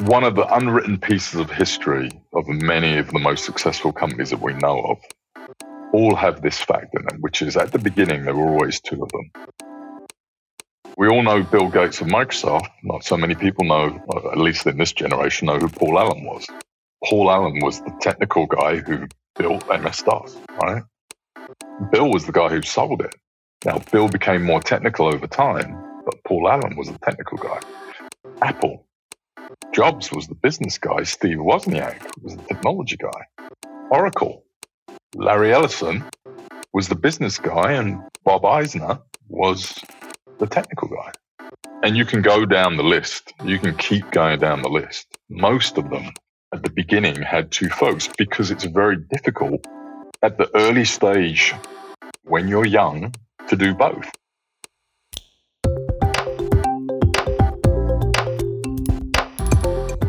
one of the unwritten pieces of history of many of the most successful companies that we know of all have this fact in them, which is at the beginning, there were always two of them. We all know Bill Gates of Microsoft. Not so many people know, uh, at least in this generation, know who Paul Allen was. Paul Allen was the technical guy who built MS DOS, right? Bill was the guy who sold it. Now, Bill became more technical over time, but Paul Allen was the technical guy. Apple Jobs was the business guy. Steve Wozniak was the technology guy. Oracle, Larry Ellison was the business guy, and Bob Eisner was the technical guy. And you can go down the list. You can keep going down the list. Most of them at the beginning had two folks because it's very difficult at the early stage when you're young to do both.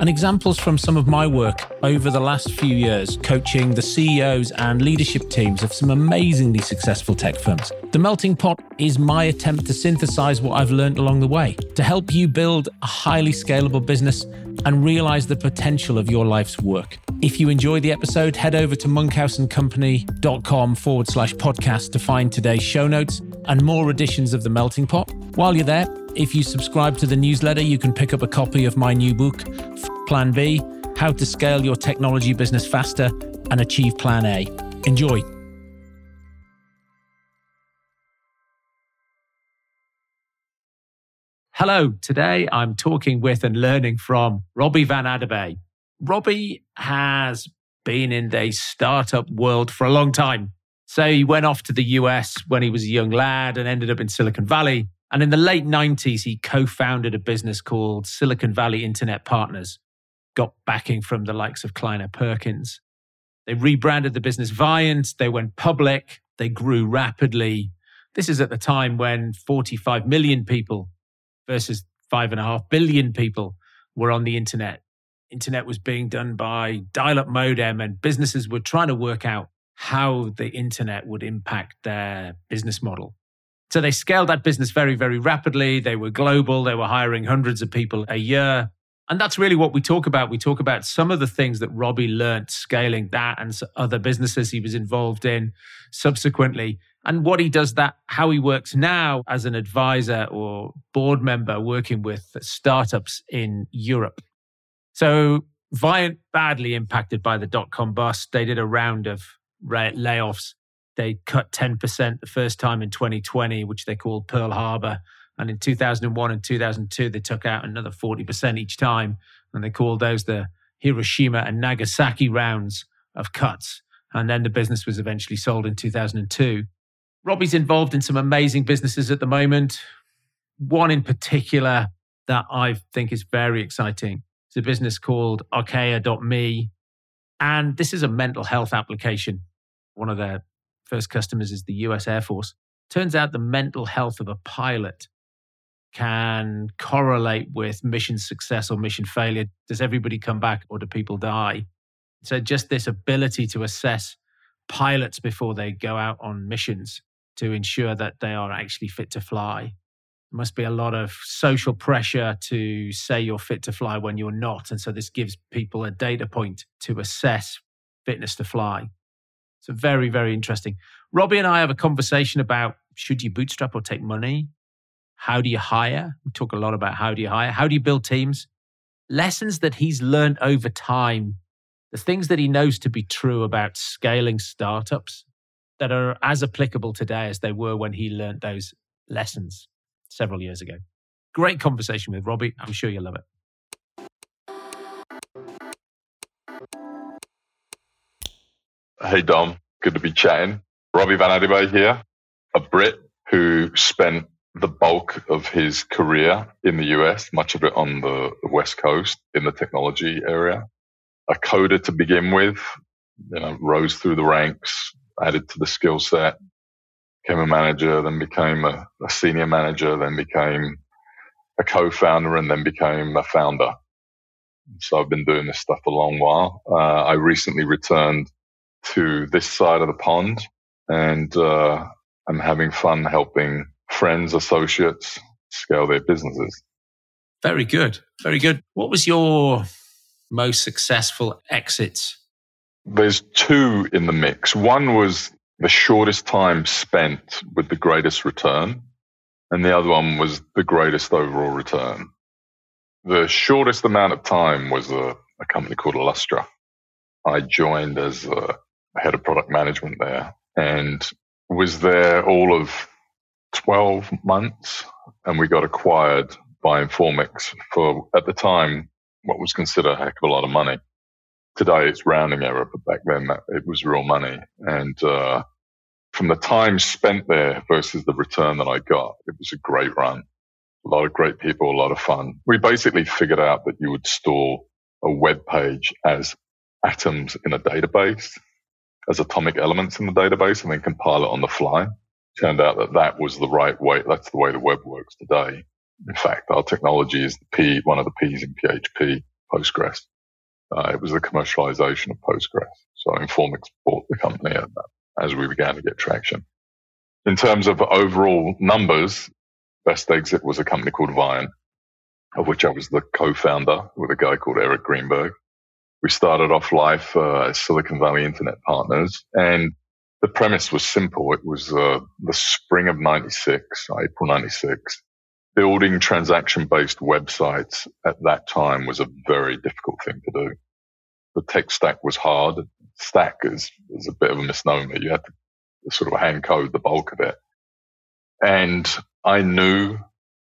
and examples from some of my work over the last few years coaching the CEOs and leadership teams of some amazingly successful tech firms. The Melting Pot is my attempt to synthesize what I've learned along the way to help you build a highly scalable business and realize the potential of your life's work. If you enjoy the episode, head over to monkhouseandcompany.com forward slash podcast to find today's show notes and more editions of The Melting Pot. While you're there, if you subscribe to the newsletter, you can pick up a copy of my new book, Plan B How to Scale Your Technology Business Faster and Achieve Plan A. Enjoy. Hello, today I'm talking with and learning from Robbie Vann-Adibé. Robbie has been in the startup world for a long time. So he went off to the US when he was a young lad and ended up in Silicon Valley and in the late 90s, he co founded a business called Silicon Valley Internet Partners, got backing from the likes of Kleiner Perkins. They rebranded the business Viant, they went public, they grew rapidly. This is at the time when 45 million people versus five and a half billion people were on the internet. Internet was being done by dial up modem, and businesses were trying to work out how the internet would impact their business model. So they scaled that business very, very rapidly. They were global. They were hiring hundreds of people a year. And that's really what we talk about. We talk about some of the things that Robbie learned scaling that and other businesses he was involved in subsequently, and what he does that, how he works now as an advisor or board member working with startups in Europe. So Viant badly impacted by the dot com bust. They did a round of layoffs they cut 10% the first time in 2020, which they called Pearl Harbor. And in 2001 and 2002, they took out another 40% each time. And they called those the Hiroshima and Nagasaki rounds of cuts. And then the business was eventually sold in 2002. Robbie's involved in some amazing businesses at the moment. One in particular that I think is very exciting is a business called Archaea.me. And this is a mental health application. One of their first customers is the US Air Force. Turns out the mental health of a pilot can correlate with mission success or mission failure. Does everybody come back or do people die? So, just this ability to assess pilots before they go out on missions to ensure that they are actually fit to fly. must be a lot of social pressure to say you're fit to fly when you're not. And so, this gives people a data point to assess fitness to fly. So very, very interesting. Robbie and I have a conversation about should you bootstrap or take money? How do you hire? We talk a lot about how do you hire? How do you build teams? Lessons that he's learned over time, the things that he knows to be true about scaling startups that are as applicable today as they were when he learned those lessons several years ago. Great conversation with Robbie. I'm sure you'll love it. Hey, Dom. Good to be chatting. Robbie Vann-Adibé here, a Brit who spent the bulk of his career in the US, much of it on the West Coast in the technology area. A coder to begin with, you know, rose through the ranks, added to the skill set, became a manager, then became a, a senior manager, then became a co-founder and then became a founder. So I've been doing this stuff a long while. Uh, I recently returned to this side of the pond and uh, I'm having fun helping friends, associates scale their businesses. Very good. Very good. What was your most successful exit? There's two in the mix. One was the shortest time spent with the greatest return, and the other one was the greatest overall return. The shortest amount of time was a, a company called Illustra. I joined as a head of product management there and was there all of 12 months and we got acquired by Informix for, at the time, what was considered a heck of a lot of money. Today it's rounding error, but back then it was real money. And, uh, from the time spent there versus the return that I got, it was a great run. A lot of great people, a lot of fun. We basically figured out that you would store a web page as atoms in a database, as atomic elements in the database, and then compile it on the fly. Turned out that that was the right way. That's the way the web works today. In fact, our technology is the P, one of the P's in PHP, Postgres. Uh, it was the commercialization of Postgres. So Informix bought the company as we began to get traction. In terms of overall numbers, Best Exit was a company called Viant, of which I was the co-founder with a guy called Eric Greenberg. We started off life uh, as Silicon Valley Internet Partners, and the premise was simple. It was uh, the spring of '96, April '96 building transaction based websites at that time was a very difficult thing to do. The tech stack was hard. Stack is, is a bit of a misnomer. You had to sort of hand code the bulk of it. And I knew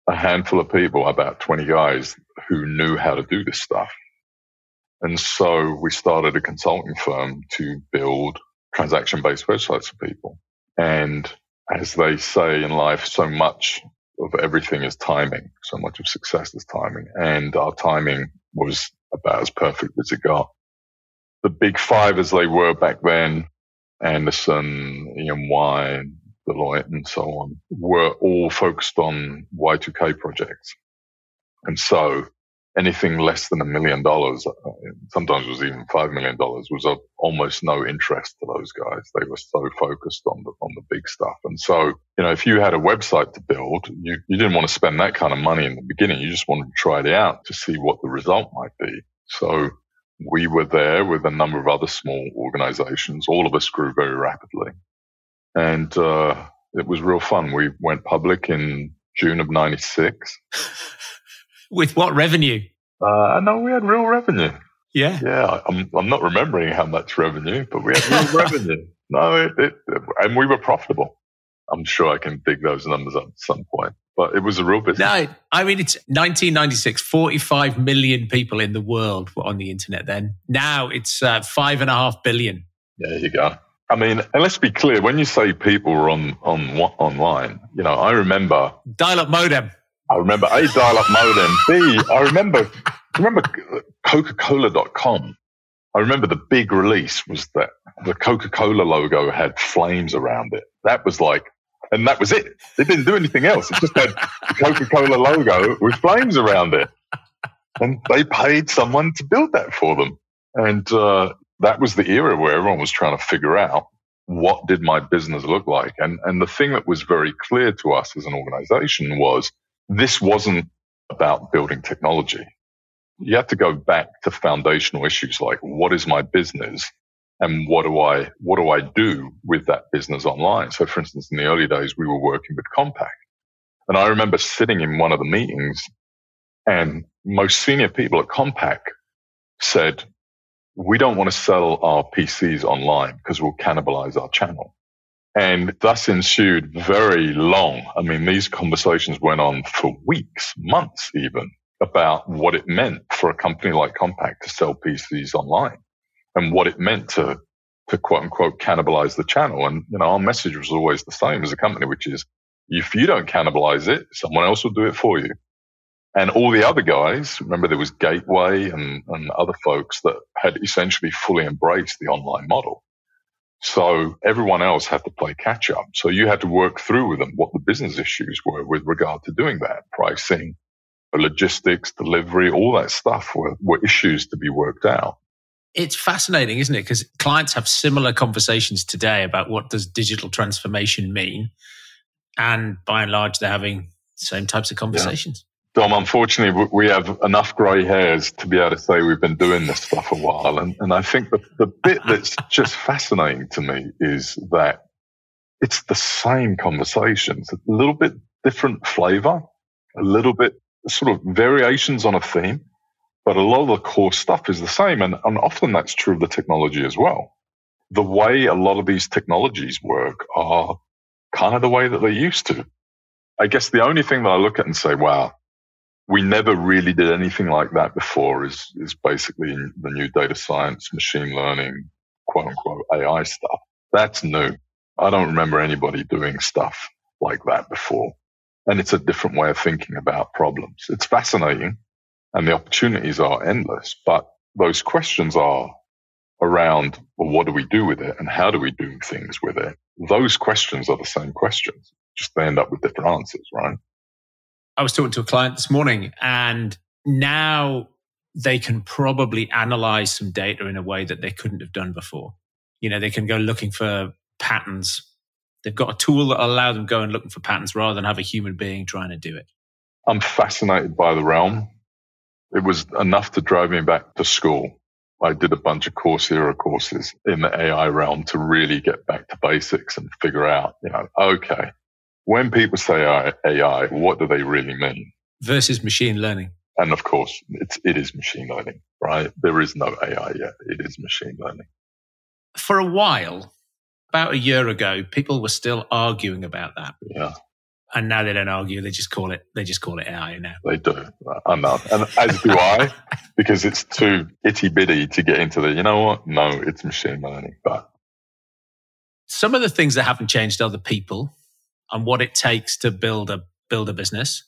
a handful of people, about 20 guys who knew how to do this stuff. And so we started a consulting firm to build transaction based websites for people. And as they say in life, so much of everything is timing. So much of success is timing. And our timing was about as perfect as it got. The big five as they were back then, Andersen, EY, Deloitte and so on, were all focused on Y2K projects. And so anything less than a million dollars, uh, sometimes was even five million dollars, was of almost no interest to those guys. They were so focused on the on the big stuff. And so, you know, if you had a website to build, you, you didn't want to spend that kind of money in the beginning. You just wanted to try it out to see what the result might be. So we were there with a number of other small organizations. All of us grew very rapidly. And uh, it was real fun. We went public in June of 96. With what revenue? Uh, no, we had real revenue. Yeah. Yeah. I'm, I'm not remembering how much revenue, but we had real revenue. No, it, it, and we were profitable. I'm sure I can dig those numbers up at some point, but it was a real business. No, I mean, it's 1996, 45 million people in the world were on the internet then. Now it's uh, five and a half billion. There you go. I mean, and let's be clear, when you say people were on, on online, you know, I remember dial up modem. I remember A, dial up modem. B, I remember, remember Coca-Cola.com. I remember the big release was that the Coca-Cola logo had flames around it. That was like, and that was it. They didn't do anything else. It just had Coca-Cola logo with flames around it. And they paid someone to build that for them. And, uh, that was the era where everyone was trying to figure out what did my business look like? And, and the thing that was very clear to us as an organization was this wasn't about building technology. You have to go back to foundational issues like what is my business and what do I, what do I do with that business online? So for instance, in the early days, we were working with Compaq and I remember sitting in one of the meetings and most senior people at Compaq said, we don't want to sell our PCs online because we'll cannibalize our channel. And thus ensued very long. I mean, these conversations went on for weeks, months even about what it meant for a company like Compaq to sell PCs online and what it meant to, to quote unquote cannibalize the channel. And, you know, our message was always the same as a company, which is if you don't cannibalize it, someone else will do it for you. And all the other guys, remember there was Gateway and, and other folks that had essentially fully embraced the online model. So everyone else had to play catch up. So you had to work through with them what the business issues were with regard to doing that, pricing, logistics, delivery, all that stuff were, were issues to be worked out. It's fascinating, isn't it? Because clients have similar conversations today about what does digital transformation mean. And by and large, they're having the same types of conversations. Dom, unfortunately, we have enough grey hairs to be able to say we've been doing this stuff a while. And, and I think the, the bit that's just fascinating to me is that it's the same conversations, a little bit different flavor, a little bit sort of variations on a theme, but a lot of the core stuff is the same. And, and often that's true of the technology as well. The way a lot of these technologies work are kind of the way that they used to. I guess the only thing that I look at and say, wow, we never really did anything like that before is, is basically the new data science, machine learning, quote unquote AI stuff. That's new. I don't remember anybody doing stuff like that before. And it's a different way of thinking about problems. It's fascinating and the opportunities are endless, but those questions are around, well, what do we do with it and how do we do things with it? Those questions are the same questions, just they end up with different answers, right? I was talking to a client this morning and now they can probably analyze some data in a way that they couldn't have done before. You know, they can go looking for patterns. They've got a tool that will allow them go and looking for patterns rather than have a human being trying to do it. I'm fascinated by the realm. It was enough to drive me back to school. I did a bunch of Coursera courses in the AI realm to really get back to basics and figure out, you know, okay, when people say AI, what do they really mean? Versus machine learning. And of course, it's, it is machine learning, right? There is no AI yet. It is machine learning. For a while, about a year ago, people were still arguing about that. Yeah. And now they don't argue; they just call it they just call it AI now. They do. I know, and as do I, because it's too itty bitty to get into the. You know what? No, it's machine learning. But some of the things that haven't changed are the people and what it takes to build a build a business.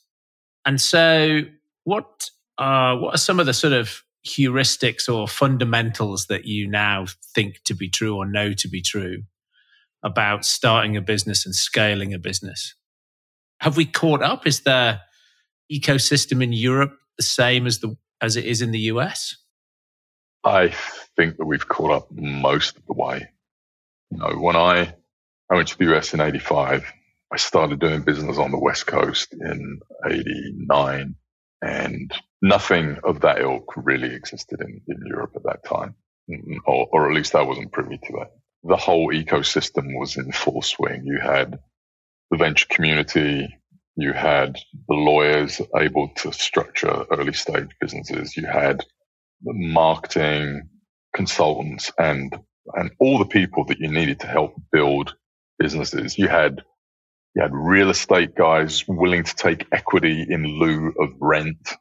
And so, what uh, what are some of the sort of heuristics or fundamentals that you now think to be true or know to be true about starting a business and scaling a business. Have we caught up? Is the ecosystem in Europe the same as the as it is in the US? I think that we've caught up most of the way. You know, when I I went to the US in '85, I started doing business on the West Coast in '89, and nothing of that ilk really existed in, in Europe at that time, or, or at least I wasn't privy to that the whole ecosystem was in full swing. You had the venture community, you had the lawyers able to structure early stage businesses, you had the marketing consultants and and all the people that you needed to help build businesses. You had you had real estate guys willing to take equity in lieu of rent.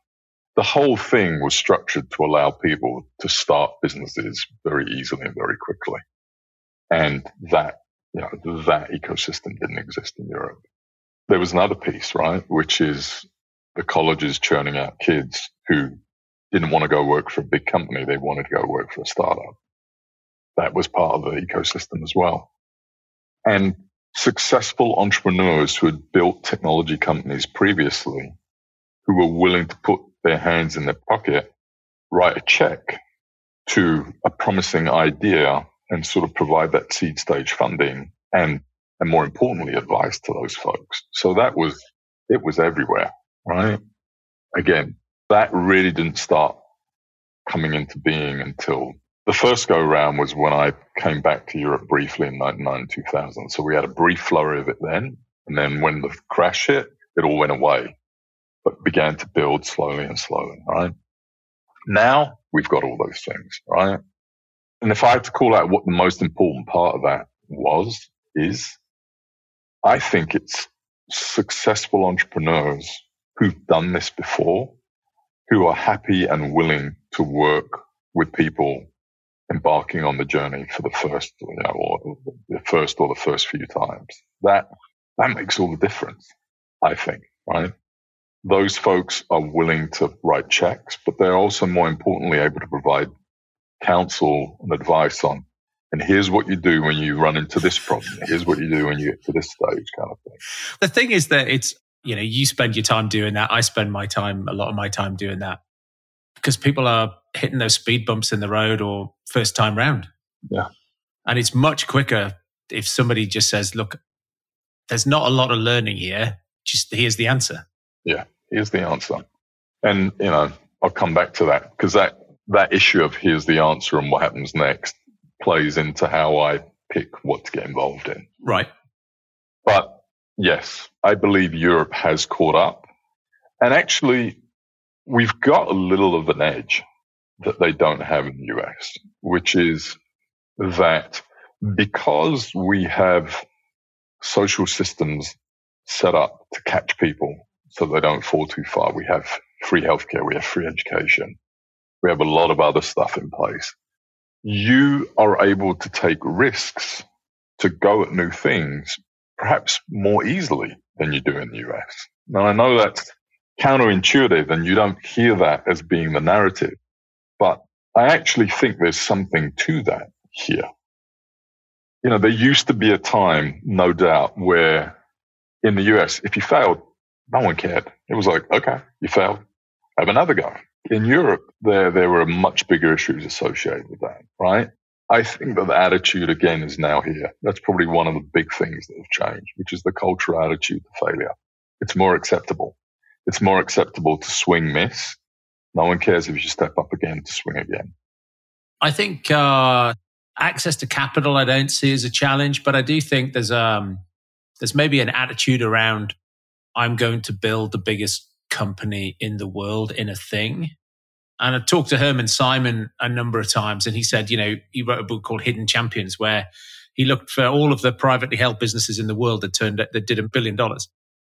The whole thing was structured to allow people to start businesses very easily and very quickly. And that, you know, that ecosystem didn't exist in Europe. There was another piece, right? Which is the colleges churning out kids who didn't want to go work for a big company. They wanted to go work for a startup. That was part of the ecosystem as well. And successful entrepreneurs who had built technology companies previously, who were willing to put their hands in their pocket, write a check to a promising idea and sort of provide that seed stage funding and and more importantly advice to those folks. So that was it was everywhere right? Again that really didn't start coming into being until the first go round was when I came back to Europe briefly in 99, 2000. So we had a brief flurry of it then. And then when the crash hit, it all went away, but began to build slowly and slowly, right? Now we've got all those things, right? And if I had to call out what the most important part of that was, is I think it's successful entrepreneurs who've done this before, who are happy and willing to work with people embarking on the journey for the first, you know, or the first or the first few times. That, that makes all the difference, I think, right? Those folks are willing to write checks, but they're also more importantly able to provide counsel and advice on. And here's what you do when you run into this problem. Here's what you do when you get to this stage, kind of thing. The thing is that it's You know, you spend your time doing that. I spend my time, a lot of my time doing that because people are hitting those speed bumps in the road or first time round. Yeah. And it's much quicker if somebody just says, look, there's not a lot of learning here. Just here's the answer. Yeah, here's the answer. And, you know, I'll come back to that because that, that issue of here's the answer and what happens next plays into how I pick what to get involved in. Right. But yes, I believe Europe has caught up. And actually, we've got a little of an edge that they don't have in the US, which is that because we have social systems set up to catch people so they don't fall too far, we have free healthcare, we have free education, we have a lot of other stuff in place. You are able to take risks to go at new things perhaps more easily than you do in the US. Now, I know that's counterintuitive and you don't hear that as being the narrative, but I actually think there's something to that here. You know, there used to be a time, no doubt, where in the US, if you failed, no one cared. It was like, okay, you failed, have another go. In Europe, there, there were much bigger issues associated with that, right? I think that the attitude again is now here. That's probably one of the big things that have changed, which is the cultural attitude to failure. It's more acceptable. It's more acceptable to swing miss. No one cares if you step up again to swing again. I think uh, access to capital I don't see as a challenge, but I do think there's um there's maybe an attitude around I'm going to build the biggest company in the world in a thing. And I talked to Hermann Simon a number of times, and he said, you know, he wrote a book called Hidden Champions, where he looked for all of the privately held businesses in the world that turned that did a billion dollars,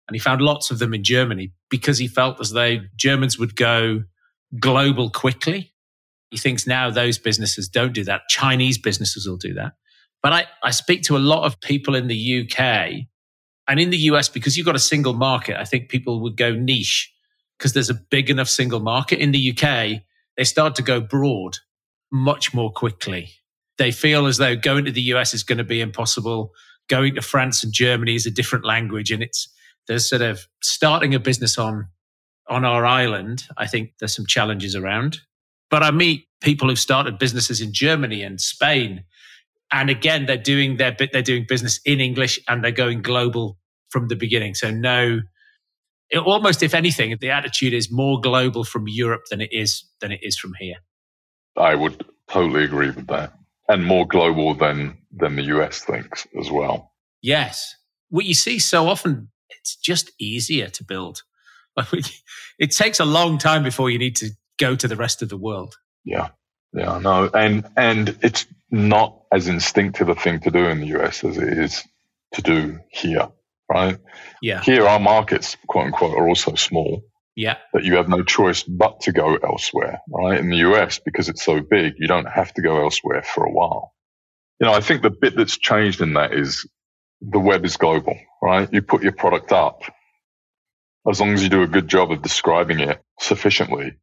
and he found lots of them in Germany because he felt as though Germans would go global quickly. He thinks now those businesses don't do that. Chinese businesses will do that. But I, I speak to a lot of people in the UK and in the US, because you've got a single market, I think people would go niche because there's a big enough single market. In the UK, they start to go broad much more quickly. They feel as though going to the US is going to be impossible. Going to France and Germany is a different language. And it's, there's sort of starting a business on on our island, I think there's some challenges around. But I meet people who've started businesses in Germany and Spain. And again, they're doing their bit, they're doing business in English and they're going global from the beginning. So no, it, almost if anything, the attitude is more global from Europe than it is than it is from here. I would totally agree with that. And more global than than the US thinks as well. Yes. What you see so often, it's just easier to build it takes a long time before you need to go to the rest of the world. Yeah. Yeah, no, and and it's not as instinctive a thing to do in the US as it is to do here, right? Yeah. Here, our markets, quote unquote, are also small. Yeah. That you have no choice but to go elsewhere, right? In the US, because it's so big, you don't have to go elsewhere for a while. You know, I think the bit that's changed in that is the web is global, right? You put your product up as long as you do a good job of describing it sufficiently,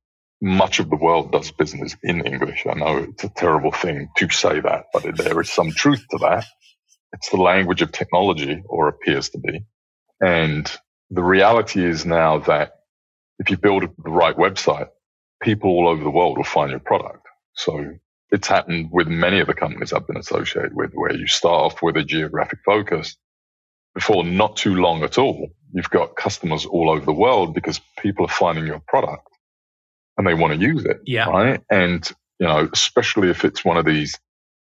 much of the world does business in English. I know it's a terrible thing to say that, but there is some truth to that. It's the language of technology or appears to be. And the reality is now that if you build the right website, people all over the world will find your product. So it's happened with many of the companies I've been associated with where you start off with a geographic focus before not too long at all you've got customers all over the world because people are finding your product and they want to use it. Yeah. Right. And, you know, especially if it's one of these,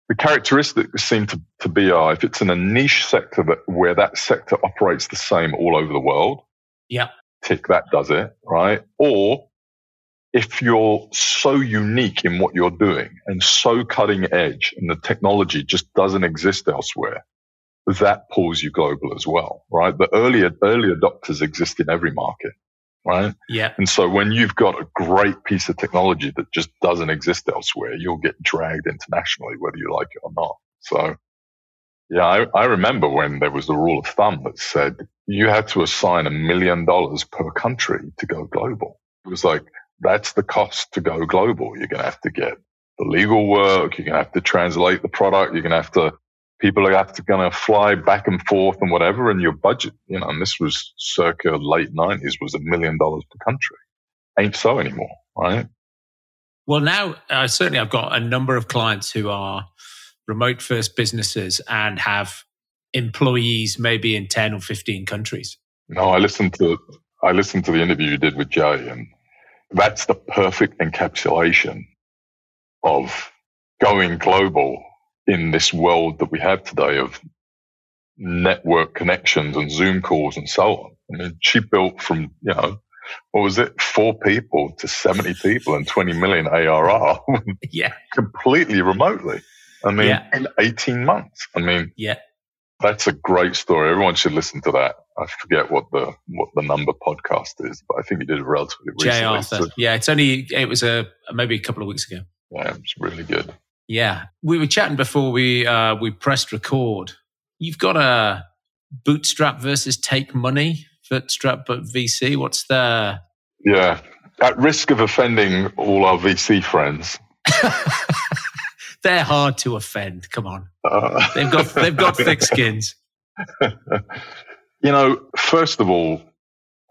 the characteristics seem to, to be are if it's in a niche sector that where that sector operates the same all over the world. Yeah. Tick that does it. Right. Or if you're so unique in what you're doing and so cutting edge and the technology just doesn't exist elsewhere, that pulls you global as well, right? The earlier, early adopters exist in every market, right? Yeah. And so when you've got a great piece of technology that just doesn't exist elsewhere, you'll get dragged internationally, whether you like it or not. So yeah, I, I remember when there was the rule of thumb that said you had to assign a million dollars per country to go global. It was like, that's the cost to go global. You're going to have to get the legal work. You're going to have to translate the product. You're going to have to people are have to going to fly back and forth and whatever. And your budget, you know, and this was circa late nineties was a million dollars per country. Ain't so anymore, right? Well, now uh, certainly I've got a number of clients who are remote first businesses and have employees maybe in 10 or 15 countries. No, I listened to I listened to the interview you did with Jay and that's the perfect encapsulation of going global in this world that we have today of network connections and Zoom calls and so on. I mean, she built from, you know, what was it, four people to 70 people and 20 million ARR. yeah. completely remotely. I mean, yeah. in 18 months. I mean, yeah. That's a great story. Everyone should listen to that. I forget what the what the number podcast is, but I think he did it relatively recently. Arthur. So, yeah, it's only it was a maybe a couple of weeks ago. Yeah, it's really good. Yeah, we were chatting before we uh, we pressed record. You've got a bootstrap versus take money bootstrap but VC. What's the? Yeah, at risk of offending all our VC friends. They're hard to offend. Come on, uh, they've got they've got thick skins. You know, first of all,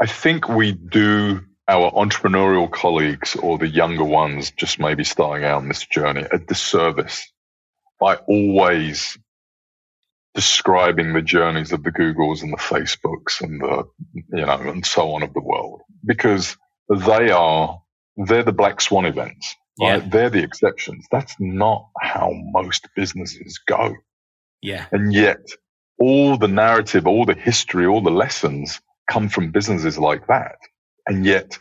I think we do our entrepreneurial colleagues or the younger ones just maybe starting out on this journey a disservice by always describing the journeys of the Googles and the Facebooks and the, you know, and so on of the world because they are, they're the black swan events. Right? Yeah. They're the exceptions. That's not how most businesses go. Yeah. And yet all the narrative, all the history, all the lessons come from businesses like that. And yet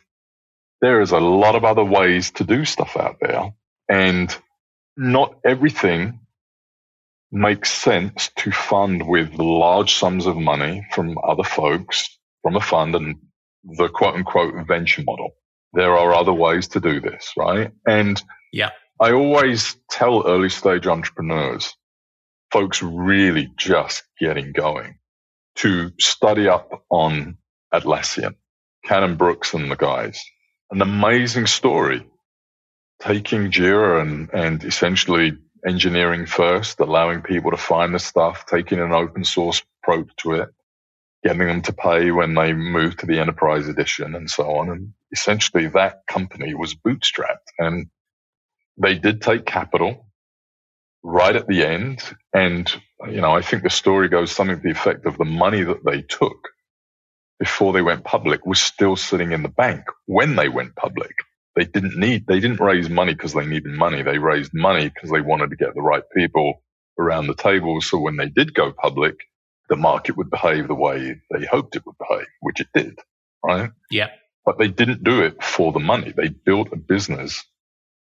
there is a lot of other ways to do stuff out there. And not everything makes sense to fund with large sums of money from other folks, from a fund and the quote unquote venture model. There are other ways to do this, right? And yeah, I always tell early stage entrepreneurs, folks really just getting going to study up on Atlassian, Cannon-Brookes and the guys. An amazing story. Taking Jira and, and essentially engineering first, allowing people to find the stuff, taking an open source approach to it, getting them to pay when they move to the enterprise edition and so on. And essentially that company was bootstrapped and they did take capital right at the end. And, you know, I think the story goes something to the effect of the money that they took before they went public was still sitting in the bank when they went public. They didn't need, they didn't raise money because they needed money. They raised money because they wanted to get the right people around the table. So when they did go public, the market would behave the way they hoped it would behave, which it did. Right. Yeah. But they didn't do it for the money. They built a business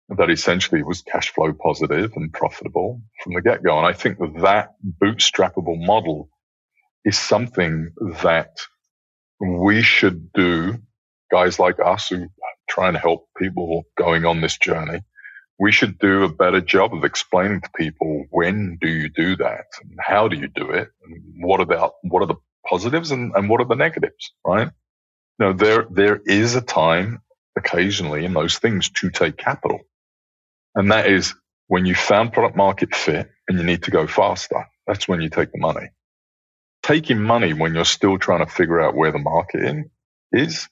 that essentially was cash flow positive and profitable from the get go. And I think that that bootstrappable model is something that we should do, guys like us who try and help people going on this journey. We should do a better job of explaining to people when do you do that and how do you do it and what about what are the positives and, and what are the negatives, right? Know, there there is a time occasionally in those things to take capital. And that is when you found product market fit and you need to go faster. That's when you take the money. Taking money when you're still trying to figure out where the market is,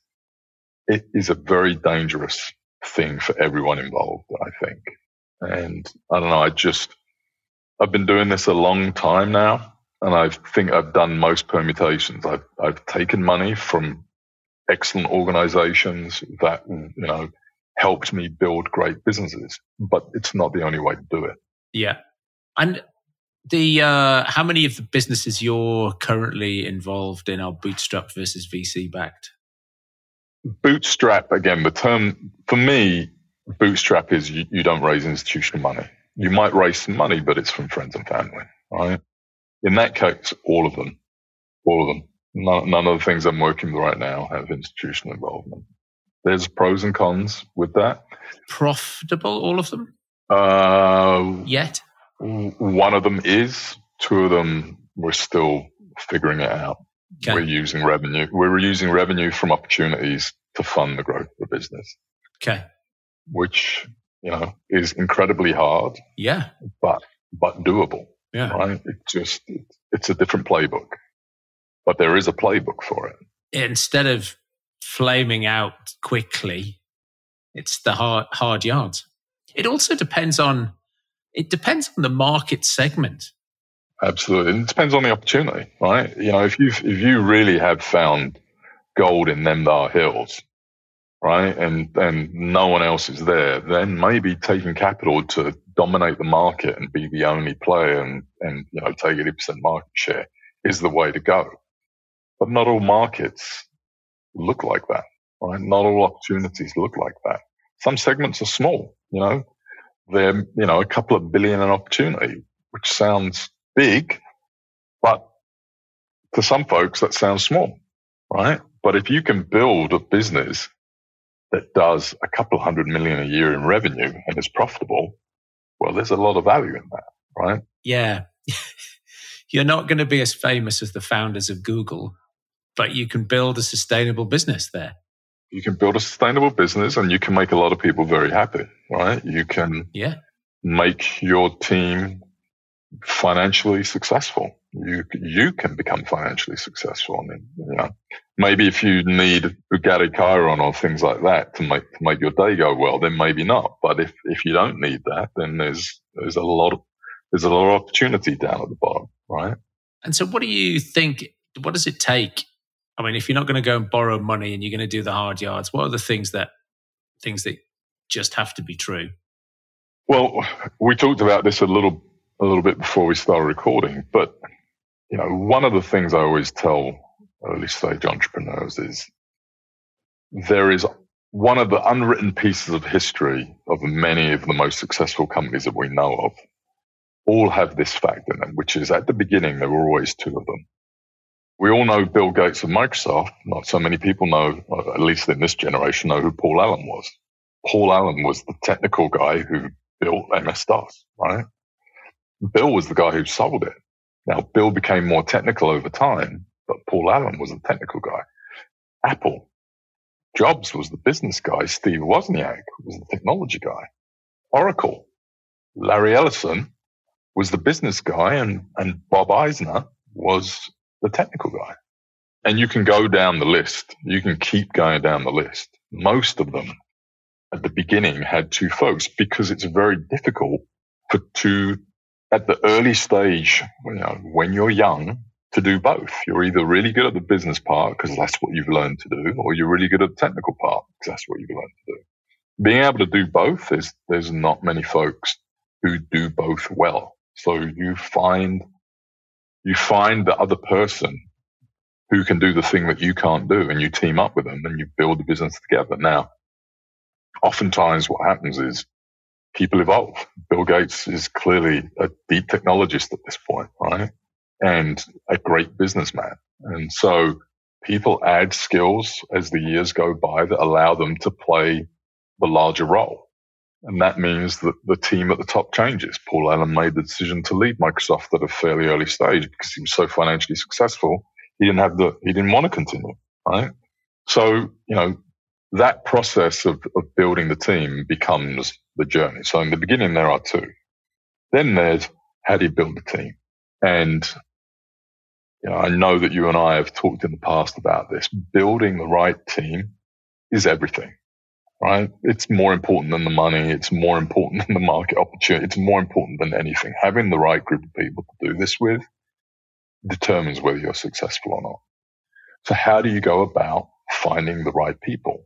it is a very dangerous thing for everyone involved, I think. And I don't know, I just, I've been doing this a long time now. And I think I've done most permutations. I've, I've taken money from excellent organizations that, you know, helped me build great businesses, but it's not the only way to do it. Yeah. And the uh, how many of the businesses you're currently involved in are bootstrap versus VC backed? Bootstrap again. The term for me, bootstrap is you, you don't raise institutional money. You might raise some money, but it's from friends and family, right? In that case, all of them, all of them. None, none of the things I'm working with right now have institutional involvement. There's pros and cons with that. Profitable, all of them? Uh, Yet? One of them is. Two of them, we're still figuring it out. Okay. We're using revenue. We're using revenue from opportunities to fund the growth of the business. Okay. Which, you know, is incredibly hard. Yeah. But, but doable. Yeah. Right. It just, it's a different playbook, but there is a playbook for it. Instead of flaming out quickly, it's the hard, hard yards. It also depends on, it depends on the market segment. Absolutely. It depends on the opportunity, right? You know, if you, if you really have found gold in them there hills, right? And and no one else is there, then maybe taking capital to dominate the market and be the only player and, and you know take 80% market share is the way to go. But not all markets look like that, right? Not all opportunities look like that. Some segments are small, you know, they're, you know, a couple of billion an opportunity, which sounds big, but to some folks that sounds small, right? But if you can build a business that does a couple hundred million a year in revenue and is profitable, well, there's a lot of value in that, right? Yeah. You're not going to be as famous as the founders of Google, but you can build a sustainable business there. You can build a sustainable business and you can make a lot of people very happy, right? You can yeah. make your team financially successful. You you can become financially successful. I mean, you know, maybe if you need Bugatti Chiron or things like that to make to make your day go well, then maybe not. But if if you don't need that, then there's there's a lot of there's a lot of opportunity down at the bottom, right? And so, what do you think? What does it take? I mean, if you're not going to go and borrow money and you're going to do the hard yards, what are the things that things that just have to be true? Well, we talked about this a little a little bit before we started recording, but you know, one of the things I always tell early stage entrepreneurs is there is one of the unwritten pieces of history of many of the most successful companies that we know of all have this fact in them, which is at the beginning, there were always two of them. We all know Bill Gates of Microsoft. Not so many people know, at least in this generation, know who Paul Allen was. Paul Allen was the technical guy who built MS DOS, right? Bill was the guy who sold it. Now, Bill became more technical over time, but Paul Allen was the technical guy. Apple, Jobs was the business guy. Steve Wozniak was the technology guy. Oracle, Larry Ellison was the business guy and, and Bob Eisner was the technical guy. And you can go down the list. You can keep going down the list. Most of them at the beginning had two folks because it's very difficult for two at the early stage, you know, when you're young, to do both. You're either really good at the business part because that's what you've learned to do, or you're really good at the technical part because that's what you've learned to do. Being able to do both is there's not many folks who do both well. So you find you find the other person who can do the thing that you can't do, and you team up with them, and you build the business together. Now, oftentimes what happens is people evolve. Bill Gates is clearly a deep technologist at this point, right? And a great businessman. And so people add skills as the years go by that allow them to play the larger role. And that means that the team at the top changes. Paul Allen made the decision to leave Microsoft at a fairly early stage because he was so financially successful. He didn't have the, he didn't want to continue, right? So, you know, that process of, of building the team becomes the journey. So in the beginning, there are two. Then there's how do you build the team? And you know, I know that you and I have talked in the past about this. Building the right team is everything, right? It's more important than the money. It's more important than the market opportunity. It's more important than anything. Having the right group of people to do this with determines whether you're successful or not. So how do you go about finding the right people?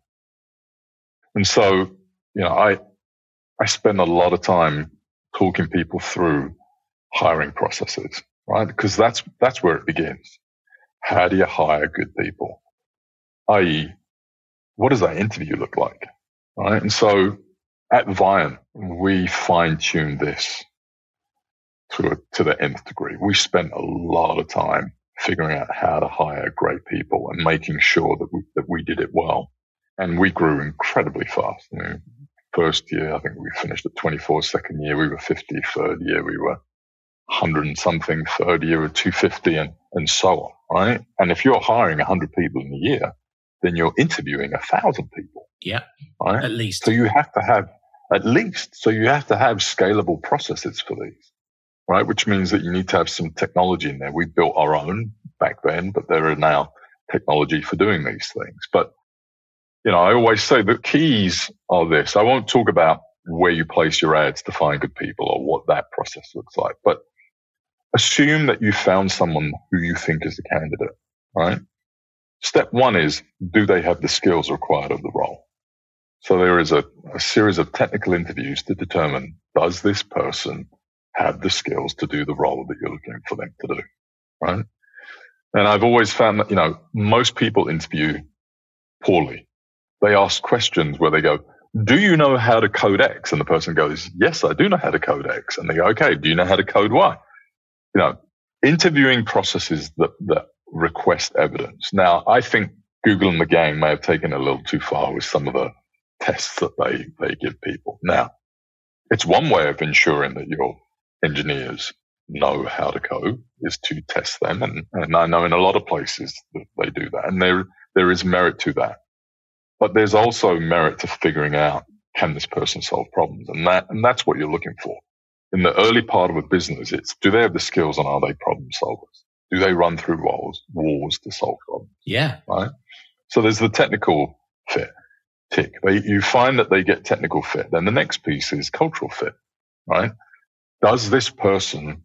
And so, you know, I, I spend a lot of time talking people through hiring processes, right? Because that's, that's where it begins. How do you hire good people? I.e., what does that interview look like? Right. And so at Viant, we fine tuned this to, a, to the nth degree. We spent a lot of time figuring out how to hire great people and making sure that we, that we did it well. And we grew incredibly fast. You know, first year, I think we finished at 24. Second year, we were 50. Third year, we were 100 and something. Third year, we were 250 and, and so on, right? And if you're hiring 100 people in a year, then you're interviewing a thousand people. Yeah. Right. At least. So you have to have at least, so you have to have scalable processes for these. right? Which means that you need to have some technology in there. We built our own back then, but there are now technology for doing these things. But, you know, I always say the keys are this. I won't talk about where you place your ads to find good people or what that process looks like, but assume that you found someone who you think is a candidate, right? Step one is, do they have the skills required of the role? So there is a, a series of technical interviews to determine, does this person have the skills to do the role that you're looking for them to do, right? And I've always found that, you know, most people interview poorly. They ask questions where they go, do you know how to code X? And the person goes, yes, I do know how to code X. And they go, okay, do you know how to code Y? You know, interviewing processes that, that request evidence. Now, I think Google and the gang may have taken a little too far with some of the tests that they, they give people. Now, it's one way of ensuring that your engineers know how to code is to test them. And, and I know in a lot of places that they do that. And there, there is merit to that. But there's also merit to figuring out, can this person solve problems? And that, and that's what you're looking for. In the early part of a business, it's do they have the skills and are they problem solvers? Do they run through walls, walls to solve problems? Yeah. Right. So there's the technical fit tick. They, you find that they get technical fit. Then the next piece is cultural fit, right? Does this person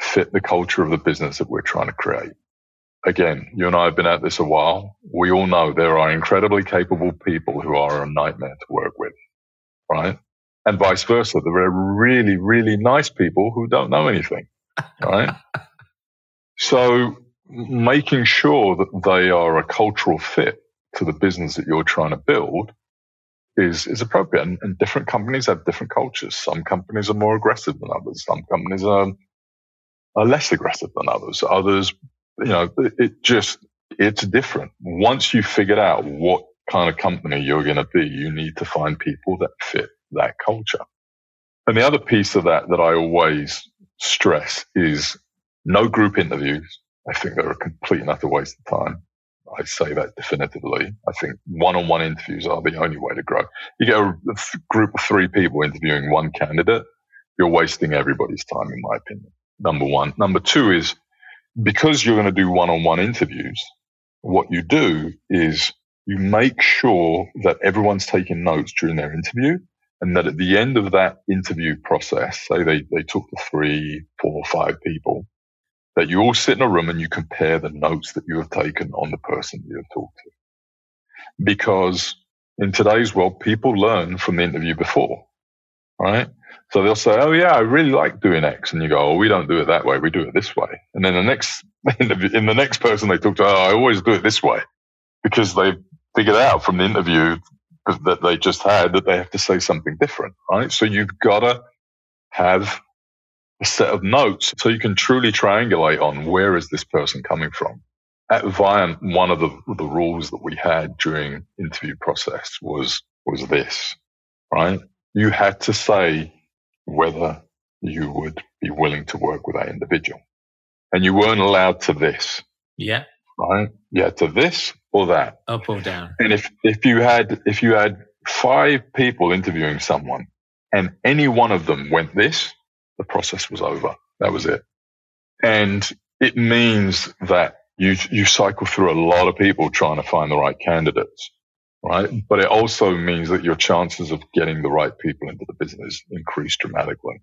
fit the culture of the business that we're trying to create? Again, you and I have been at this a while. We all know there are incredibly capable people who are a nightmare to work with, right? And vice versa. There are really, really nice people who don't know anything, right? so making sure that they are a cultural fit to the business that you're trying to build is is appropriate. And, and, different companies have different cultures. Some companies are more aggressive than others. Some companies are are less aggressive than others. Others, you know, it, it just it's different. Once you figured out what kind of company you're going to be, you need to find people that fit that culture. And the other piece of that that I always stress is no group interviews. I think they're a complete and utter waste of time. I say that definitively. I think one-on-one interviews are the only way to grow. You get a group of three people interviewing one candidate, you're wasting everybody's time, in my opinion. Number one. Number two is because you're going to do one-on-one interviews, what you do is you make sure that everyone's taking notes during their interview and that at the end of that interview process, say they, they talk to three, four, five people, that you all sit in a room and you compare the notes that you have taken on the person you have talked to. Because in today's world, people learn from the interview before, right? So they'll say, Oh yeah, I really like doing X. And you go, Oh, we don't do it that way. We do it this way. And then the next, in the next person they talk to, Oh, I always do it this way because they figured out from the interview that they just had that they have to say something different, right? So you've got to have a set of notes so you can truly triangulate on where is this person coming from. At Viant, one of the, the rules that we had during interview process was, was this, right? You had to say whether you would be willing to work with that individual. And you weren't allowed to this. Yeah. Right? Yeah, to this or that. Up or down. And if, if you had, if you had five people interviewing someone and any one of them went this, the process was over. That was it. And it means that you, you cycle through a lot of people trying to find the right candidates, right? But it also means that your chances of getting the right people into the business increase dramatically.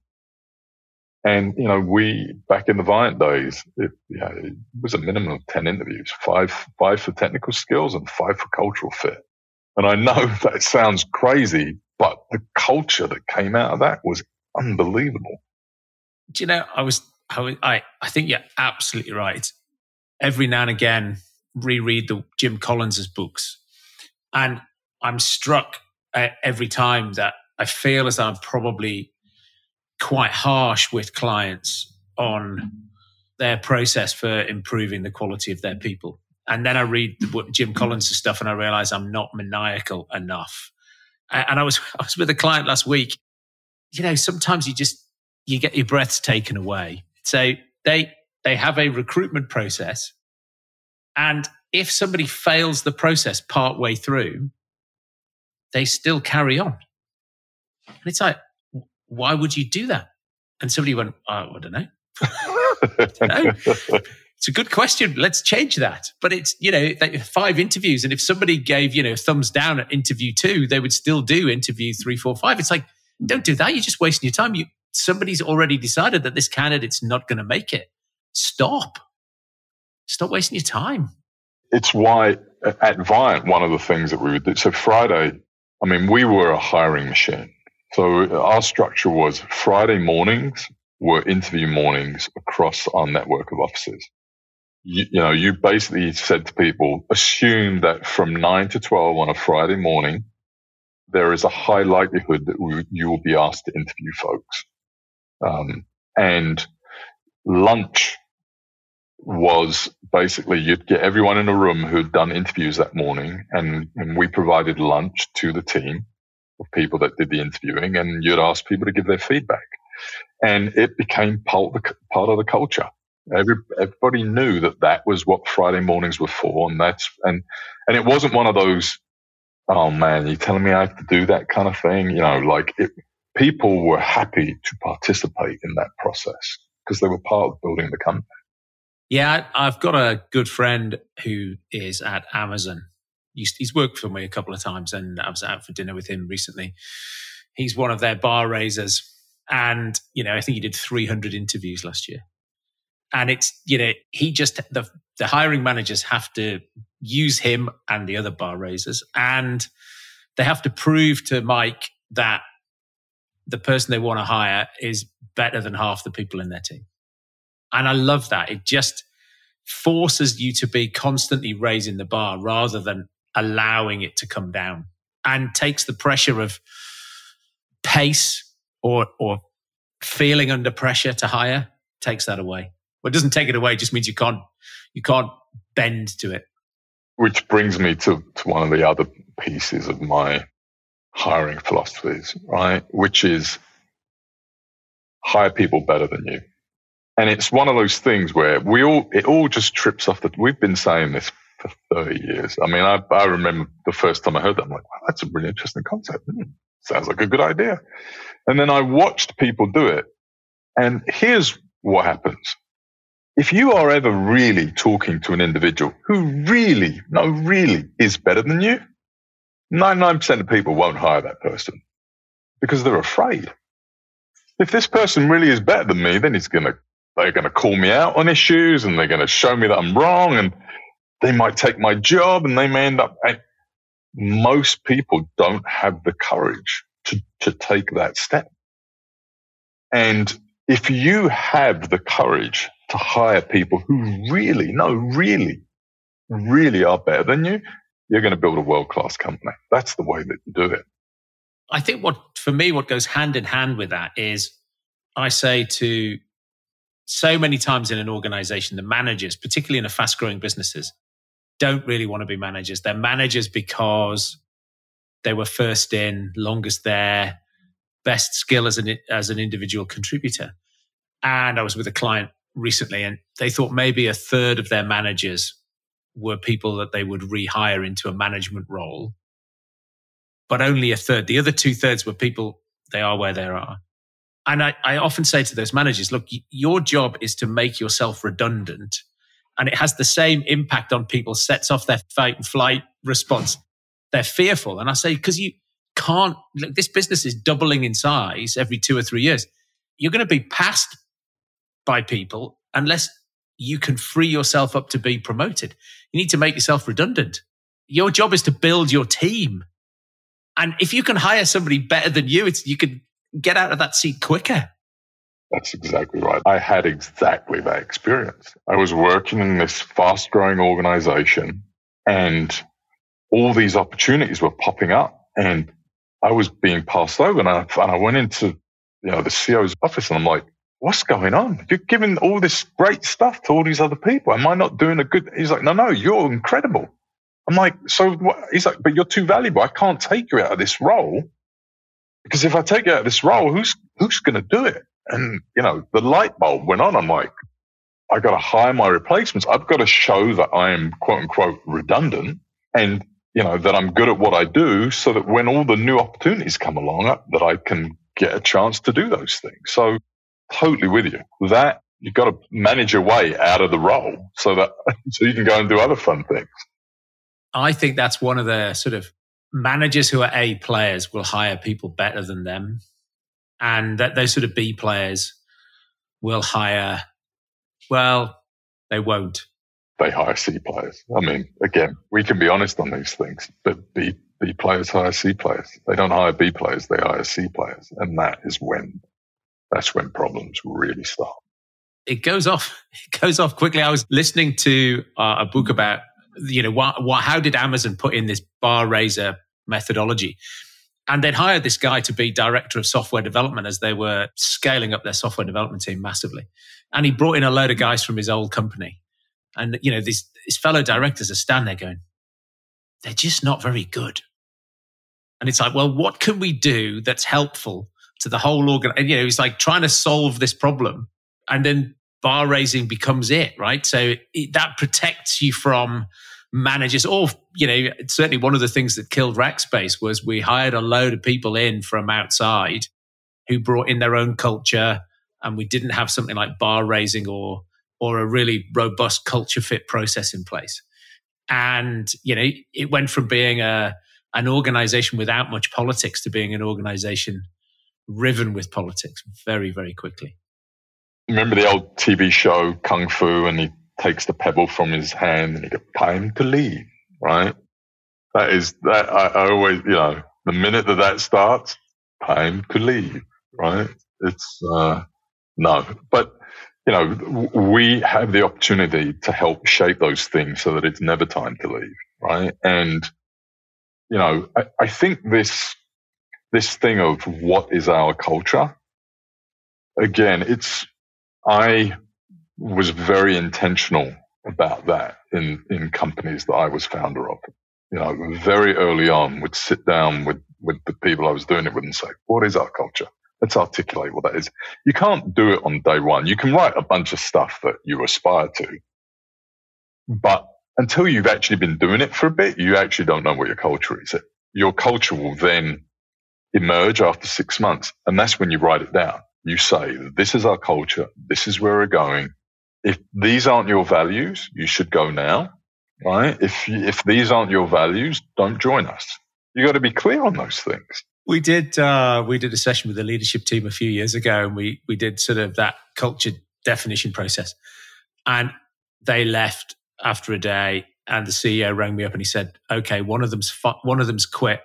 And, you know, we, back in the Viant days, it, yeah, it was a minimum of 10 interviews, five, five for technical skills and five for cultural fit. And I know that sounds crazy, but the culture that came out of that was unbelievable do you know, I was, I, I, I think you're absolutely right. Every now and again, reread the Jim Collins's books, and I'm struck uh, every time that I feel as I'm probably quite harsh with clients on their process for improving the quality of their people. And then I read the, Jim Collins' stuff and I realize I'm not maniacal enough. And I was I was with a client last week. You know, sometimes you just you get your breaths taken away. So they they have a recruitment process, and if somebody fails the process part way through, they still carry on. And it's like, why would you do that? And somebody went, oh, I don't know. I don't know. It's a good question. Let's change that. But it's, you know, five interviews. And if somebody gave, you know, thumbs down at interview two, they would still do interview three, four, five. It's like, don't do that. You're just wasting your time. You, somebody's already decided that this candidate's not going to make it. Stop. Stop wasting your time. It's why at Viant, one of the things that we would do. So Friday, I mean, we were a hiring machine. So our structure was Friday mornings were interview mornings across our network of offices. You, you, know, you basically said to people, assume that from nine to 12 on a Friday morning, there is a high likelihood that we, you will be asked to interview folks. Um, and lunch was basically you'd get everyone in a room who'd done interviews that morning and, and we provided lunch to the team of people that did the interviewing and you'd ask people to give their feedback. And it became part of the, part of the culture. Every, everybody knew that that was what Friday mornings were for. And that's, and, and it wasn't one of those, oh man, you're telling me I have to do that kind of thing. You know, like it, people were happy to participate in that process because they were part of building the company. Yeah, I've got a good friend who is at Amazon. He's worked for me a couple of times, and I was out for dinner with him recently. He's one of their bar raisers, and you know, I think he did 300 interviews last year. And it's you know, he just the the hiring managers have to use him and the other bar raisers, and they have to prove to Mike that the person they want to hire is better than half the people in their team. And I love that. It just forces you to be constantly raising the bar rather than allowing it to come down and takes the pressure of pace or, or feeling under pressure to hire takes that away. Well, it doesn't take it away. It just means you can't, you can't bend to it. Which brings me to, to one of the other pieces of my hiring philosophies, right? Which is hire people better than you. And it's one of those things where we all, it all just trips off the, we've been saying this for 30 years. I mean, I, I remember the first time I heard that, I'm like, wow, that's a really interesting concept. Hmm, sounds like a good idea. And then I watched people do it. And here's what happens. If you are ever really talking to an individual who really, no, really is better than you, 99% of people won't hire that person because they're afraid. If this person really is better than me, then he's going to, they're going to call me out on issues and they're going to show me that I'm wrong and they might take my job and they may end up. most people don't have the courage to, to take that step. And if you have the courage to hire people who really, no, really, really are better than you, you're going to build a world class company. That's the way that you do it. I think what, for me, what goes hand in hand with that is I say to so many times in an organization, the managers, particularly in a fast growing businesses, don't really want to be managers. They're managers because they were first in, longest there, best skill as an, as an individual contributor. And I was with a client recently and they thought maybe a third of their managers were people that they would rehire into a management role, but only a third. The other two thirds were people, they are where they are. And I, I often say to those managers, look, your job is to make yourself redundant. And it has the same impact on people, sets off their fight and flight response. They're fearful. And I say, because you can't, look, this business is doubling in size every two or three years. You're going to be passed by people unless you can free yourself up to be promoted. You need to make yourself redundant. Your job is to build your team. And if you can hire somebody better than you, it's, you can get out of that seat quicker. That's exactly right. I had exactly that experience. I was working in this fast growing organization and all these opportunities were popping up and I was being passed over and I, and I went into, you know, the CEO's office and I'm like, what's going on? You're giving all this great stuff to all these other people. Am I not doing a good? He's like, no, no, you're incredible. I'm like, so what? He's like, but you're too valuable. I can't take you out of this role because if I take you out of this role, who's, who's going to do it? And, you know, the light bulb went on. I'm like, I got to hire my replacements. I've got to show that I am quote unquote redundant and, you know, that I'm good at what I do so that when all the new opportunities come along, that I can get a chance to do those things. So totally with you. That you've got to manage your way out of the role so that so you can go and do other fun things. I think that's one of the sort of managers who are A players will hire people better than them. And that those sort of B players will hire, well, they won't. They hire C players. I mean, again, we can be honest on these things, but B, B players hire C players. They don't hire B players, they hire C players. And that is when, that's when problems really start. It goes off, it goes off quickly. I was listening to uh, a book about you know, what, what, how did Amazon put in this bar raiser methodology? And they'd hired this guy to be director of software development as they were scaling up their software development team massively. And he brought in a load of guys from his old company. And, you know, these, his fellow directors are standing there going, they're just not very good. And it's like, well, what can we do that's helpful to the whole organ? And, you know, he's like trying to solve this problem. And then bar raising becomes it, right? So it, that protects you from managers or you know certainly one of the things that killed Rackspace was we hired a load of people in from outside who brought in their own culture and we didn't have something like bar raising or or a really robust culture fit process in place and you know it went from being a an organization without much politics to being an organization riven with politics very very quickly remember the old TV show Kung Fu, and he takes the pebble from his hand and he goes, "Time to leave." Right? That is that. I, I always, you know, the minute that that starts, time to leave. Right? It's uh, no, but you know, we have the opportunity to help shape those things so that it's never time to leave. Right? And you know, I, I think this this thing of what is our culture again, it's I was very intentional about that in, in companies that I was founder of. You know, very early on would sit down with, with the people I was doing it with and say, what is our culture? Let's articulate what that is. You can't do it on day one. You can write a bunch of stuff that you aspire to, but until you've actually been doing it for a bit, you actually don't know what your culture is. Your culture will then emerge after six months. And that's when you write it down you say, this is our culture. This is where we're going. If these aren't your values, you should go now. Right? If, if these aren't your values, don't join us. You got to be clear on those things. We did, uh, we did a session with the leadership team a few years ago and we, we did sort of that culture definition process. And they left after a day and the CEO rang me up and he said, okay, one of them's, fu- one of them's quit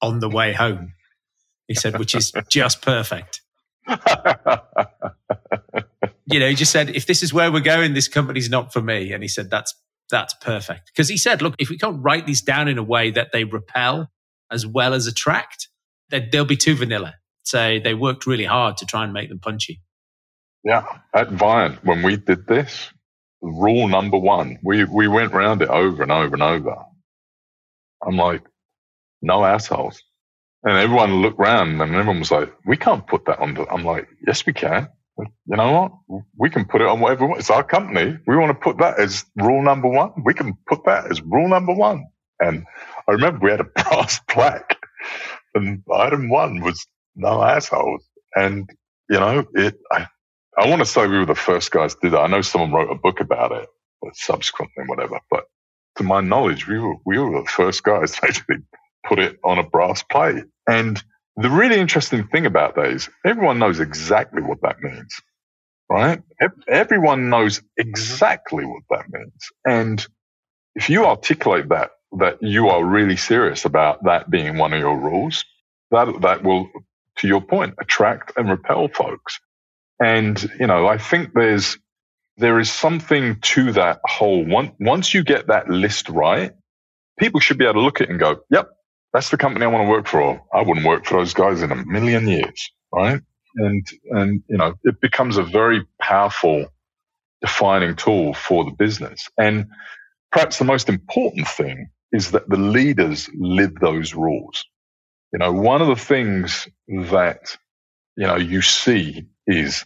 on the way home. He said, which is just perfect you know, he just said, if this is where we're going, this company's not for me. And he said, that's that's perfect. Because he said, look, if we can't write these down in a way that they repel as well as attract, then they'll be too vanilla. So they worked really hard to try and make them punchy. Yeah. At Viant, when we did this, rule number one, we, we went round it over and over and over. I'm like, no assholes. And everyone looked around and everyone was like, we can't put that on. I'm like, yes, we can. You know what? We can put it on whatever. It's our company. We want to put that as rule number one. We can put that as rule number one. And I remember we had a brass plaque and item one was no assholes. And, you know, it, I, I want to say we were the first guys to do that. I know someone wrote a book about it, but subsequently, whatever. But to my knowledge, we were, we were the first guys to actually put it on a brass plate. And the really interesting thing about is everyone knows exactly what that means, right? Everyone knows exactly what that means. And if you articulate that, that you are really serious about that being one of your rules, that, that will, to your point, attract and repel folks. And, you know, I think there's, there is something to that whole one. Once you get that list right, people should be able to look at it and go, yep, that's the company I want to work for. I wouldn't work for those guys in a million years, right? And, and, you know, it becomes a very powerful defining tool for the business. And perhaps the most important thing is that the leaders live those rules. You know, one of the things that, you know, you see is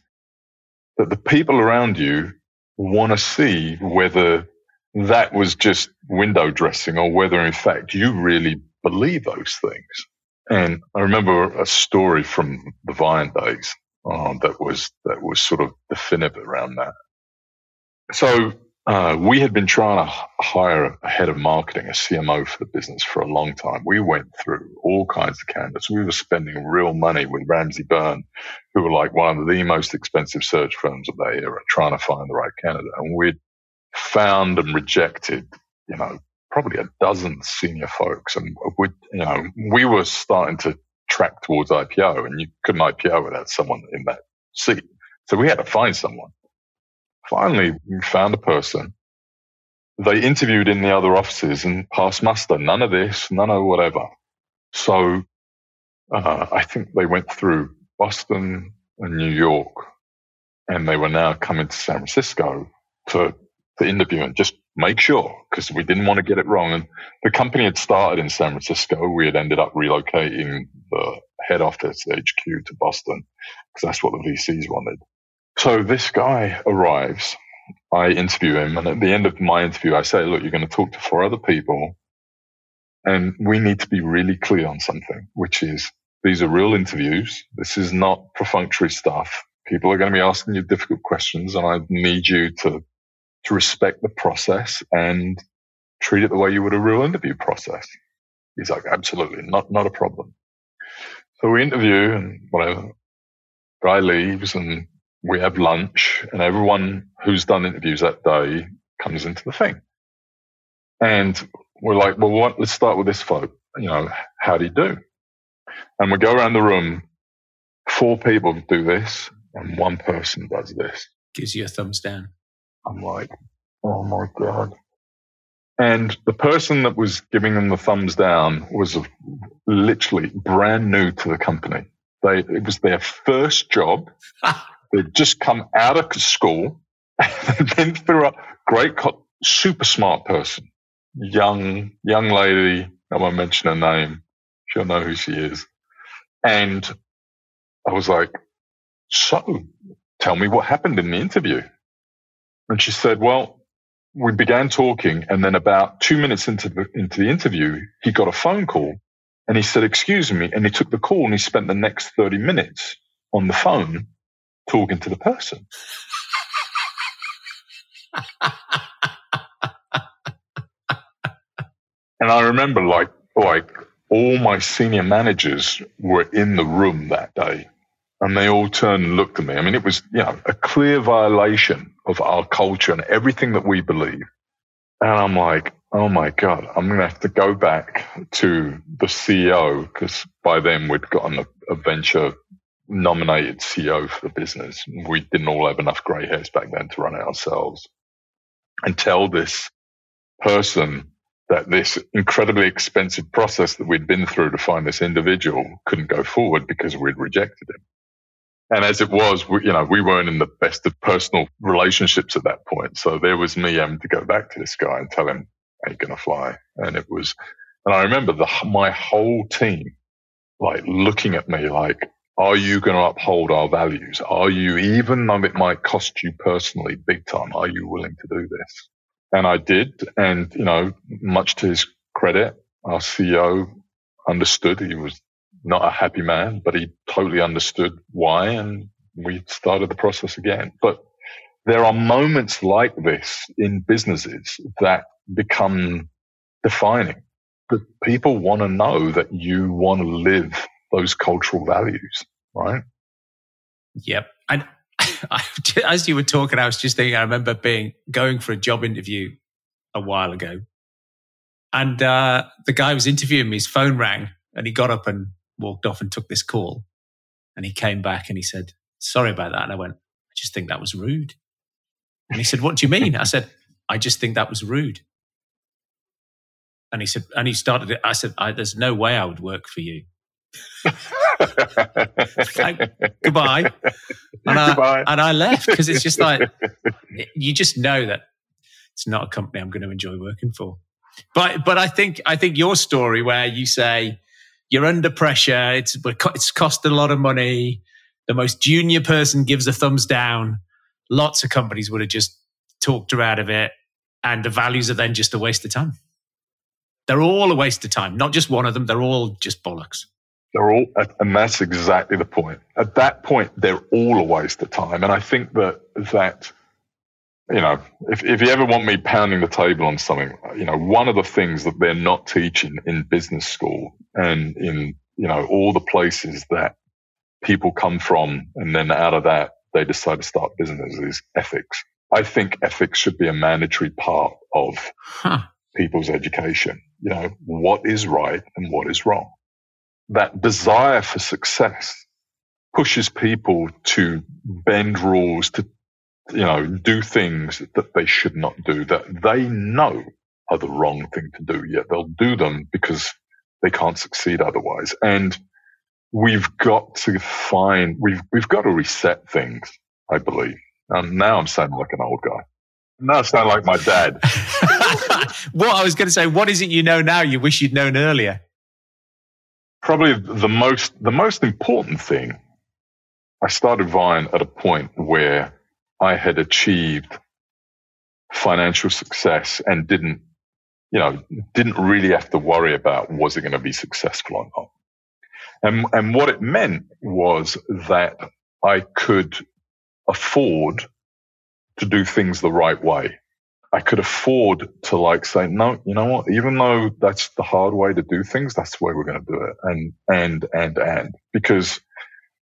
that the people around you want to see whether that was just window dressing or whether in fact you really believe those things. And I remember a story from the Viant days. uh, that was that was sort of definitive around that. So uh, we had been trying to hire a head of marketing, a CMO for the business for a long time. We went through all kinds of candidates. We were spending real money with Ramsey Byrne, who were like one of the most expensive search firms of that era, trying to find the right candidate. And we'd found and rejected, you know, probably a dozen senior folks. And we, you know, we were starting to track towards IPO and you couldn't IPO without someone in that seat. So we had to find someone. Finally, we found a person. They interviewed in the other offices and passed muster. None of this, none of whatever. So uh, I think they went through Boston and New York, and they were now coming to San Francisco to, to interview and just make sure because we didn't want to get it wrong. And the company had started in San Francisco. We had ended up relocating the head office, HQ, to Boston because that's what the VCs wanted. So this guy arrives. I interview him, and at the end of my interview, I say, "Look, you're going to talk to four other people, and we need to be really clear on something, which is these are real interviews. This is not perfunctory stuff. People are going to be asking you difficult questions, and I need you to to respect the process and treat it the way you would a real interview process." He's like, "Absolutely, not not a problem." So we interview, and whatever. Guy leaves, and we have lunch and everyone who's done interviews that day comes into the thing. And we're like, well, what, let's start with this folk. You know, how do you do? And we go around the room. Four people do this and one person does this. Gives you a thumbs down. I'm like, oh my God. And the person that was giving them the thumbs down was literally brand new to the company. They, it was their first job. They'd just come out of school. They'd been through a great, super smart person, young, young lady. I won't mention her name. She'll know who she is. And I was like, so tell me what happened in the interview. And she said, well, we began talking. And then about two minutes into the, into the interview, he got a phone call and he said, excuse me. And he took the call and he spent the next 30 minutes on the phone talking to the person. and I remember like like all my senior managers were in the room that day and they all turned and looked at me. I mean, it was, you know, a clear violation of our culture and everything that we believe. And I'm like, oh my God, I'm going to have to go back to the CEO because by then we'd gotten a, a venture nominated CEO for the business. We didn't all have enough grey hairs back then to run it ourselves. And tell this person that this incredibly expensive process that we'd been through to find this individual couldn't go forward because we'd rejected him. And as it was, we, you know, we weren't in the best of personal relationships at that point. So there was me having to go back to this guy and tell him, ain't going to fly. And it was, and I remember the, my whole team like looking at me like, are you going to uphold our values? Are you, even though it might cost you personally big time, are you willing to do this? And I did. And, you know, much to his credit, our CEO understood. He was not a happy man, but he totally understood why. And we started the process again. But there are moments like this in businesses that become defining. That people want to know that you want to live those cultural values, right? Yep. And as you were talking, I was just thinking, I remember being going for a job interview a while ago. And uh, the guy was interviewing me, his phone rang and he got up and walked off and took this call. And he came back and he said, Sorry about that. And I went, I just think that was rude. And he said, What do you mean? I said, I just think that was rude. And he said, and he started it. I said, I, There's no way I would work for you like, goodbye. And I, goodbye. and I left because it's just like, you just know that it's not a company I'm going to enjoy working for. But, but I think, I think your story where you say you're under pressure, it's, it's cost a lot of money. The most junior person gives a thumbs down. Lots of companies would have just talked her out of it. And the values are then just a waste of time. They're all a waste of time. Not just one of them. They're all just bollocks. They're all, and that's exactly the point. At that point, they're all a waste of time. And I think that that you know, if, if you ever want me pounding the table on something, you know, one of the things that they're not teaching in business school and in, you know, all the places that people come from and then out of that, they decide to start businesses is ethics. I think ethics should be a mandatory part of huh. people's education. You know, what is right and what is wrong that desire for success pushes people to bend rules, to, you know, do things that they should not do, that they know are the wrong thing to do, yet they'll do them because they can't succeed otherwise. And we've got to find, we've, we've got to reset things, I believe. And now I'm sounding like an old guy. Now I sound like my dad. what I was going to say, what is it you know now you wish you'd known earlier? probably the most the most important thing i started vine at a point where i had achieved financial success and didn't you know didn't really have to worry about was it going to be successful or not and and what it meant was that i could afford to do things the right way I could afford to like say, no, you know what? Even though that's the hard way to do things, that's the way we're going to do it. And, and, and, and because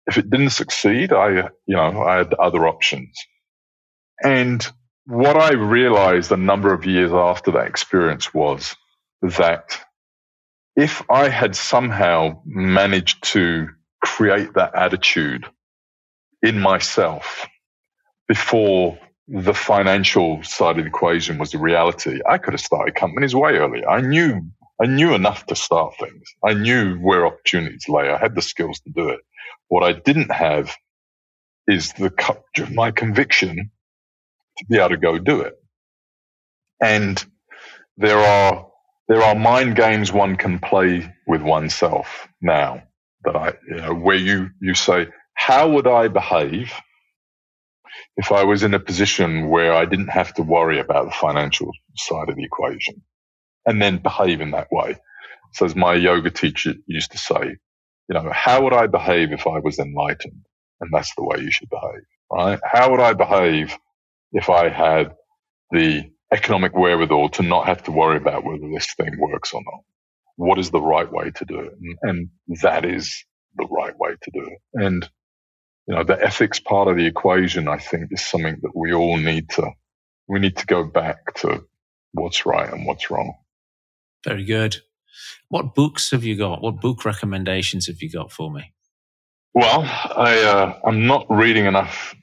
if it didn't succeed, I, you know, I had other options. And what I realized a number of years after that experience was that if I had somehow managed to create that attitude in myself before the financial side of the equation was the reality. I could have started companies way earlier. I knew I knew enough to start things. I knew where opportunities lay. I had the skills to do it. What I didn't have is the my conviction to be able to go do it. And there are there are mind games one can play with oneself now that I you know where you you say how would I behave if I was in a position where I didn't have to worry about the financial side of the equation and then behave in that way. So as my yoga teacher used to say, you know, how would I behave if I was enlightened? And that's the way you should behave, right? How would I behave if I had the economic wherewithal to not have to worry about whether this thing works or not? What is the right way to do it? And, and that is the right way to do it. And you know, the ethics part of the equation, I think, is something that we all need to, we need to go back to what's right and what's wrong. Very good. What books have you got? What book recommendations have you got for me? Well, I, uh, I'm not reading enough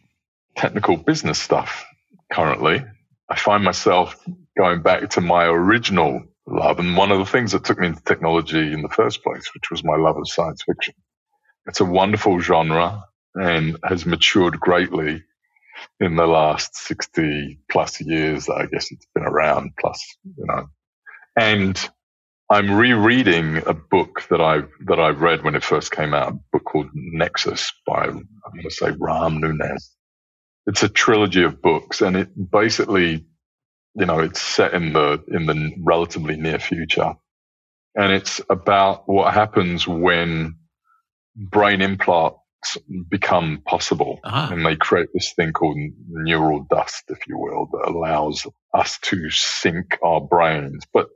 technical business stuff currently. I find myself going back to my original love and one of the things that took me into technology in the first place, which was my love of science fiction. It's a wonderful genre and has matured greatly in the last 60 plus years. I guess it's been around plus, you know, and I'm rereading a book that I that I read when it first came out, a book called Nexus by I'm going to say Ram Nunez. It's a trilogy of books, and it basically, you know, it's set in the in the relatively near future, and it's about what happens when brain implants become possible. Uh-huh. And they create this thing called neural dust, if you will, that allows us to sync our brains. But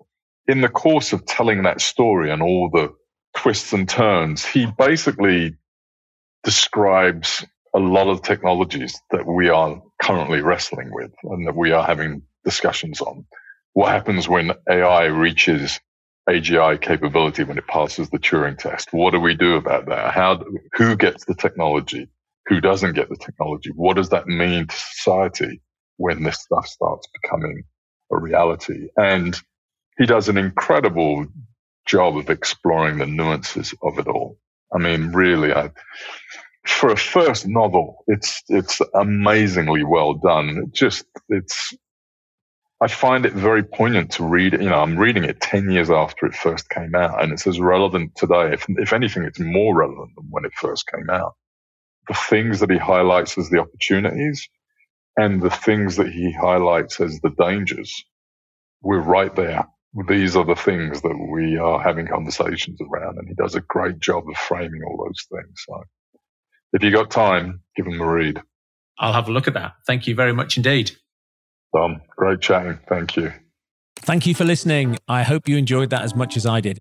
in the course of telling that story and all the twists and turns, he basically describes a lot of technologies that we are currently wrestling with and that we are having discussions on. What happens when AI reaches AGI capability when it passes the Turing test. What do we do about that? How, who gets the technology? Who doesn't get the technology? What does that mean to society when this stuff starts becoming a reality? And he does an incredible job of exploring the nuances of it all. I mean, really, I, for a first novel, it's, it's amazingly well done. It just, it's, I find it very poignant to read. You know, I'm reading it 10 years after it first came out, and it's as relevant today. If, if anything, it's more relevant than when it first came out. The things that he highlights as the opportunities and the things that he highlights as the dangers, we're right there. these are the things that we are having conversations around. And he does a great job of framing all those things. So if you got time, give them a read. I'll have a look at that. Thank you very much indeed. Dom, great chatting. Thank you. Thank you for listening. I hope you enjoyed that as much as I did.